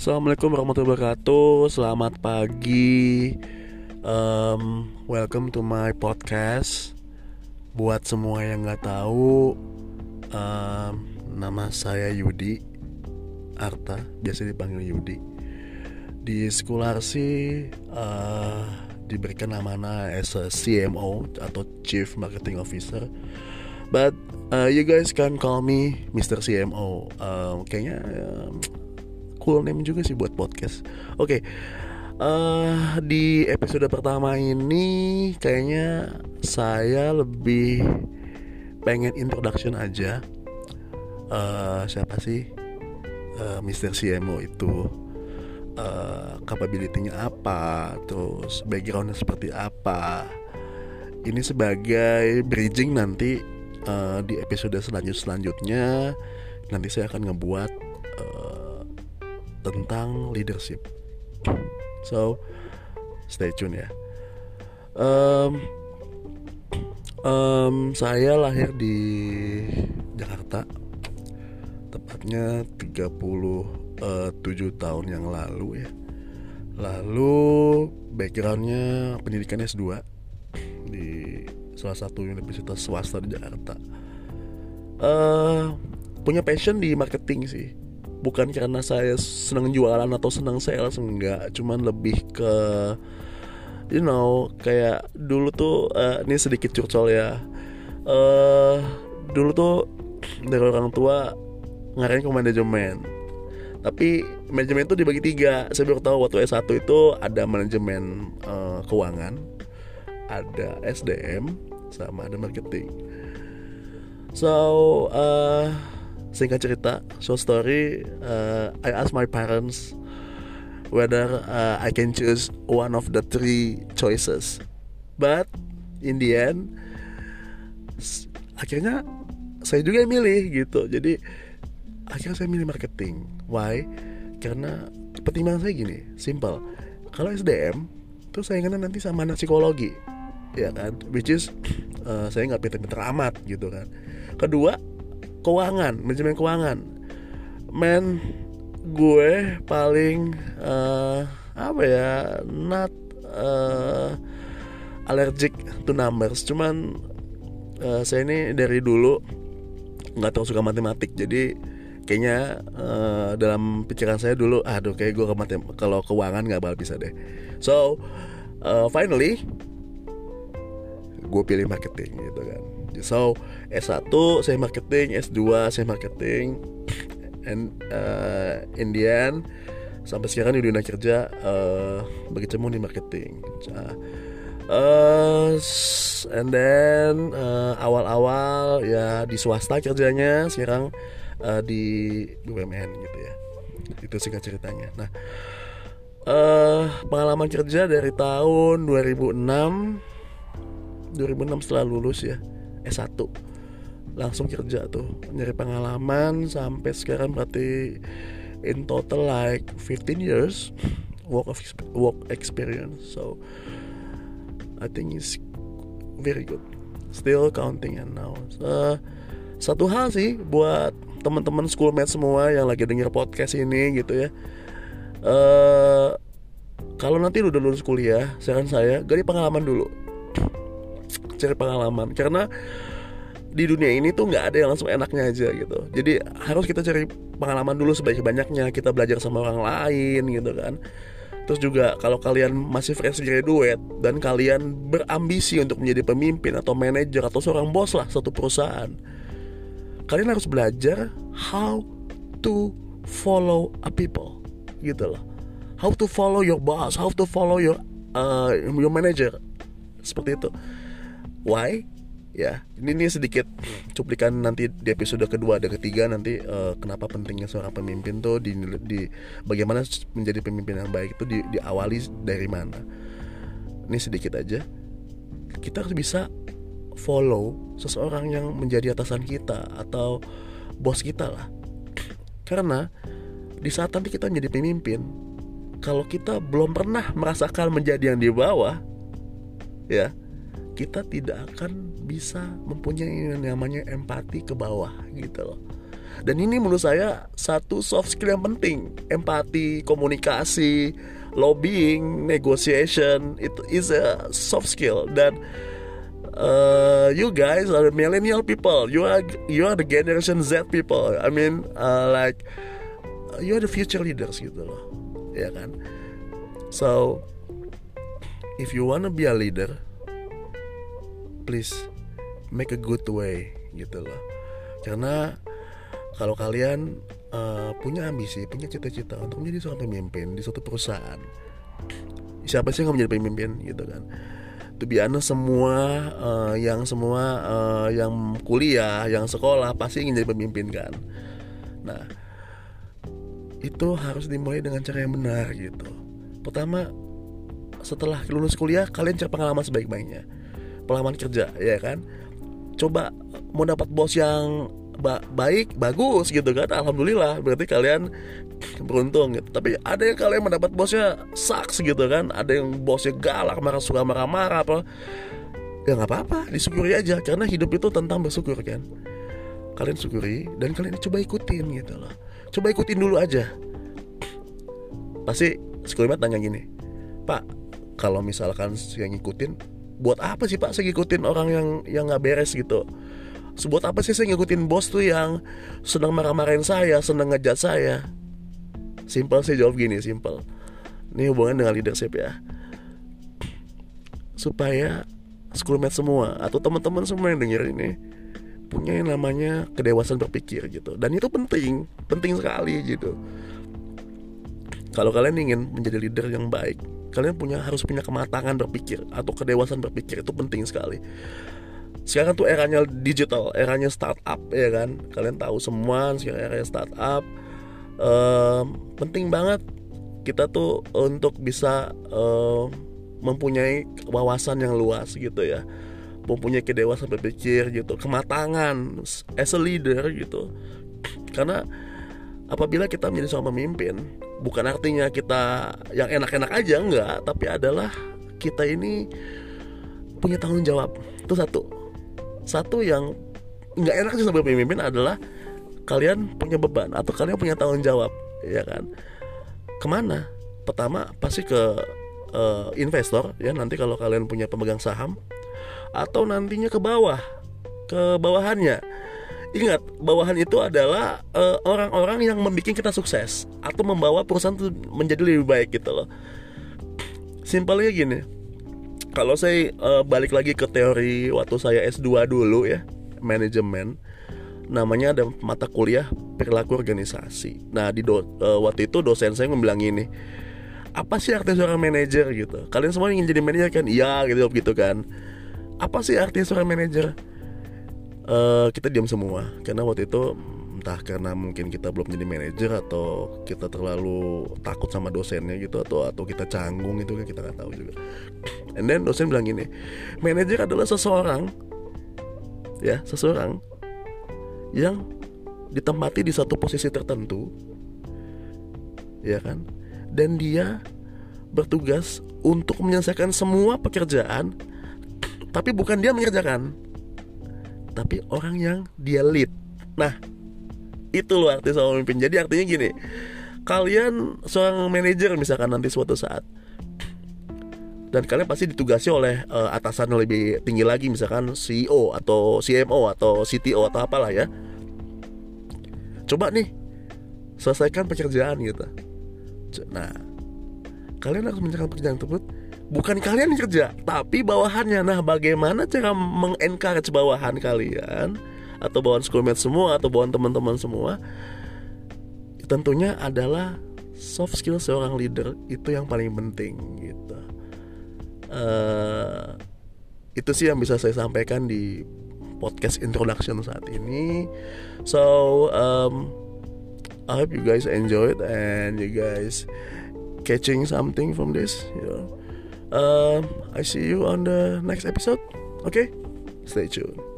Assalamualaikum warahmatullahi wabarakatuh. Selamat pagi. Um, welcome to my podcast. Buat semua yang nggak tahu, um, nama saya Yudi Arta, biasa dipanggil Yudi. Di Skularsi uh, diberikan nama as a CMO atau Chief Marketing Officer. But uh, you guys can call me Mr. CMO. Um, kayaknya um, cool name juga sih buat podcast. Oke, okay. uh, di episode pertama ini kayaknya saya lebih pengen introduction aja. Uh, siapa sih uh, Mr. CMO itu? Uh, capability-nya apa? Terus backgroundnya seperti apa? Ini sebagai bridging nanti uh, di episode selanjut selanjutnya nanti saya akan ngebuat uh, tentang leadership. So stay tune ya. Um, um, saya lahir di Jakarta, tepatnya 37 tahun yang lalu ya. Lalu backgroundnya pendidikan S2 di salah satu universitas swasta di Jakarta. Uh, punya passion di marketing sih bukan karena saya senang jualan atau senang sales enggak. Cuman lebih ke you know kayak dulu tuh uh, ini sedikit curcol ya. Uh, dulu tuh dari orang tua ngarahin ke manajemen. Tapi manajemen itu dibagi tiga. Saya baru tahu waktu S1 itu ada manajemen uh, keuangan ada SDM sama ada marketing. So uh, singkat cerita short story uh, I ask my parents whether uh, I can choose one of the three choices. But in the end akhirnya saya juga yang milih gitu. Jadi akhirnya saya milih marketing. Why? Karena pertimbangan saya gini simple. Kalau SDM tuh saingannya nanti sama anak psikologi ya kan? Which is uh, saya nggak pinter-pinter amat gitu kan? Kedua keuangan manajemen keuangan. Men gue paling uh, apa ya not uh, allergic to numbers. Cuman uh, saya ini dari dulu nggak terlalu suka matematik. Jadi kayaknya uh, dalam pikiran saya dulu aduh kayak gue kalau keuangan nggak bakal bisa deh. So uh, finally gue pilih marketing gitu kan so S1 saya marketing S2 saya marketing. And uh, Indian sampai sekarang di dunia kerja uh, berkecimpung di marketing. Uh, uh, and then uh, awal-awal ya di swasta kerjanya sekarang uh, di BUMN gitu ya. Itu singkat ceritanya. Nah uh, pengalaman kerja dari tahun 2006 2006 setelah lulus ya S1 langsung kerja tuh nyari pengalaman sampai sekarang berarti in total like 15 years work of work experience. So I think it's very good. Still counting and now. Uh, satu hal sih buat teman-teman schoolmate semua yang lagi denger podcast ini gitu ya. Uh, kalau nanti udah lulus kuliah saran saya gali pengalaman dulu cari pengalaman. Karena di dunia ini tuh nggak ada yang langsung enaknya aja gitu. Jadi harus kita cari pengalaman dulu sebaik banyaknya kita belajar sama orang lain gitu kan. Terus juga kalau kalian masih fresh graduate dan kalian berambisi untuk menjadi pemimpin atau manajer atau seorang bos lah satu perusahaan kalian harus belajar how to follow a people gitu loh. How to follow your boss how to follow your uh, your manager. Seperti itu why? Ya ini nih sedikit cuplikan nanti di episode kedua dan ketiga nanti uh, kenapa pentingnya seorang pemimpin tuh di, di bagaimana menjadi pemimpin yang baik itu di, diawali dari mana. Ini sedikit aja. Kita harus bisa follow seseorang yang menjadi atasan kita atau bos kita lah. Karena di saat nanti kita menjadi pemimpin kalau kita belum pernah merasakan menjadi yang di bawah ya kita tidak akan bisa mempunyai yang namanya empati ke bawah gitu loh. Dan ini menurut saya satu soft skill yang penting. Empati komunikasi lobbying negotiation itu is a soft skill. Dan uh, you guys are millennial people. You are you are the generation Z people. I mean uh, like you are the future leaders gitu loh. Ya kan? So if you wanna be a leader please make a good way gitu loh. Karena kalau kalian uh, punya ambisi punya cita-cita untuk menjadi seorang pemimpin di suatu perusahaan siapa sih yang menjadi pemimpin gitu kan? To be honest semua uh, yang semua uh, yang kuliah yang sekolah pasti ingin jadi pemimpin kan? Nah itu harus dimulai dengan cara yang benar gitu. Pertama setelah lulus kuliah kalian cari pengalaman sebaik-baiknya pengalaman kerja ya kan? Coba mau dapat bos yang ba baik bagus gitu kan? Alhamdulillah berarti kalian beruntung gitu. Tapi ada yang kalian mendapat bosnya sucks gitu kan? Ada yang bosnya galak marah suka marah-marah apa? Ya nggak apa-apa disyukuri aja. Karena hidup itu tentang bersyukur kan? Kalian syukuri dan kalian coba ikutin gitu loh. Coba ikutin dulu aja. Pasti sekolah tanya gini pak kalau misalkan yang ngikutin buat apa sih pak saya ngikutin orang yang yang nggak beres gitu Sebuat apa sih saya ngikutin bos tuh yang senang marah-marahin saya, senang ngejat saya? Simple saya jawab gini, simple. Ini hubungan dengan leadership ya. Supaya schoolmate semua atau teman-teman semua yang denger ini punya yang namanya kedewasaan berpikir gitu. Dan itu penting, penting sekali gitu. Kalau kalian ingin menjadi leader yang baik, kalian punya harus punya kematangan berpikir atau kedewasaan berpikir itu penting sekali. Sekarang tuh eranya digital eranya startup ya kan? Kalian tahu semua sekarang eranya startup. Um, penting banget kita tuh untuk bisa um, mempunyai wawasan yang luas gitu ya. Mempunyai kedewasaan berpikir gitu kematangan as a leader gitu. Karena apabila kita menjadi seorang pemimpin bukan artinya kita yang enak-enak aja enggak. Tapi adalah kita ini punya tanggung jawab. Itu satu. Satu yang nggak enak sih sebagai pemimpin adalah kalian punya beban atau kalian punya tanggung jawab ya kan? Ke mana? Pertama pasti ke uh, investor ya. Nanti kalau kalian punya pemegang saham atau nantinya ke bawah ke bawahannya ingat bawahan itu adalah eh, orang-orang uh, yang membuat kita sukses atau membawa perusahaan itu menjadi lebih baik gitu loh simpelnya gini kalau saya uh, balik lagi ke teori waktu saya S2 dulu ya, manajemen, namanya ada mata kuliah perilaku organisasi. Nah, di do, uh, waktu itu dosen saya membilang ini, apa sih arti seorang manajer gitu? Kalian semua ingin jadi manajer kan? Iya gitu gitu kan. Apa sih arti seorang manajer? Uh, kita diam semua karena waktu itu entah karena mungkin kita belum jadi manajer atau kita terlalu takut sama dosennya gitu atau atau kita canggung itu kan kita nggak tahu juga. And then dosen bilang gini, manajer adalah seseorang ya seseorang yang ditempati di satu posisi tertentu, ya kan? Dan dia bertugas untuk menyelesaikan semua pekerjaan, tapi bukan dia mengerjakan, tapi orang yang dia lead. Nah, itu loh arti seorang pemimpin. Jadi artinya gini kalian seorang manajer misalkan nanti suatu saat dan kalian pasti ditugasi oleh uh, atasan yang lebih tinggi lagi misalkan CEO atau CMO atau CTO atau apalah ya. Coba nih selesaikan pekerjaan gitu. Nah kalian harus menjalankan pekerjaan tersebut bukan kalian yang kerja tapi bawahannya. Nah bagaimana cara mengencourage bawahan kalian atau bawaan schoolmate semua atau bawaan teman-teman semua? Tentunya adalah soft skill seorang leader itu yang paling penting gitu. Uh, itu sih yang bisa saya sampaikan di podcast introduction saat ini. So um, I hope you guys enjoyed and you guys catching something from this you know uh, I see you on the next episode. Okay? Stay tuned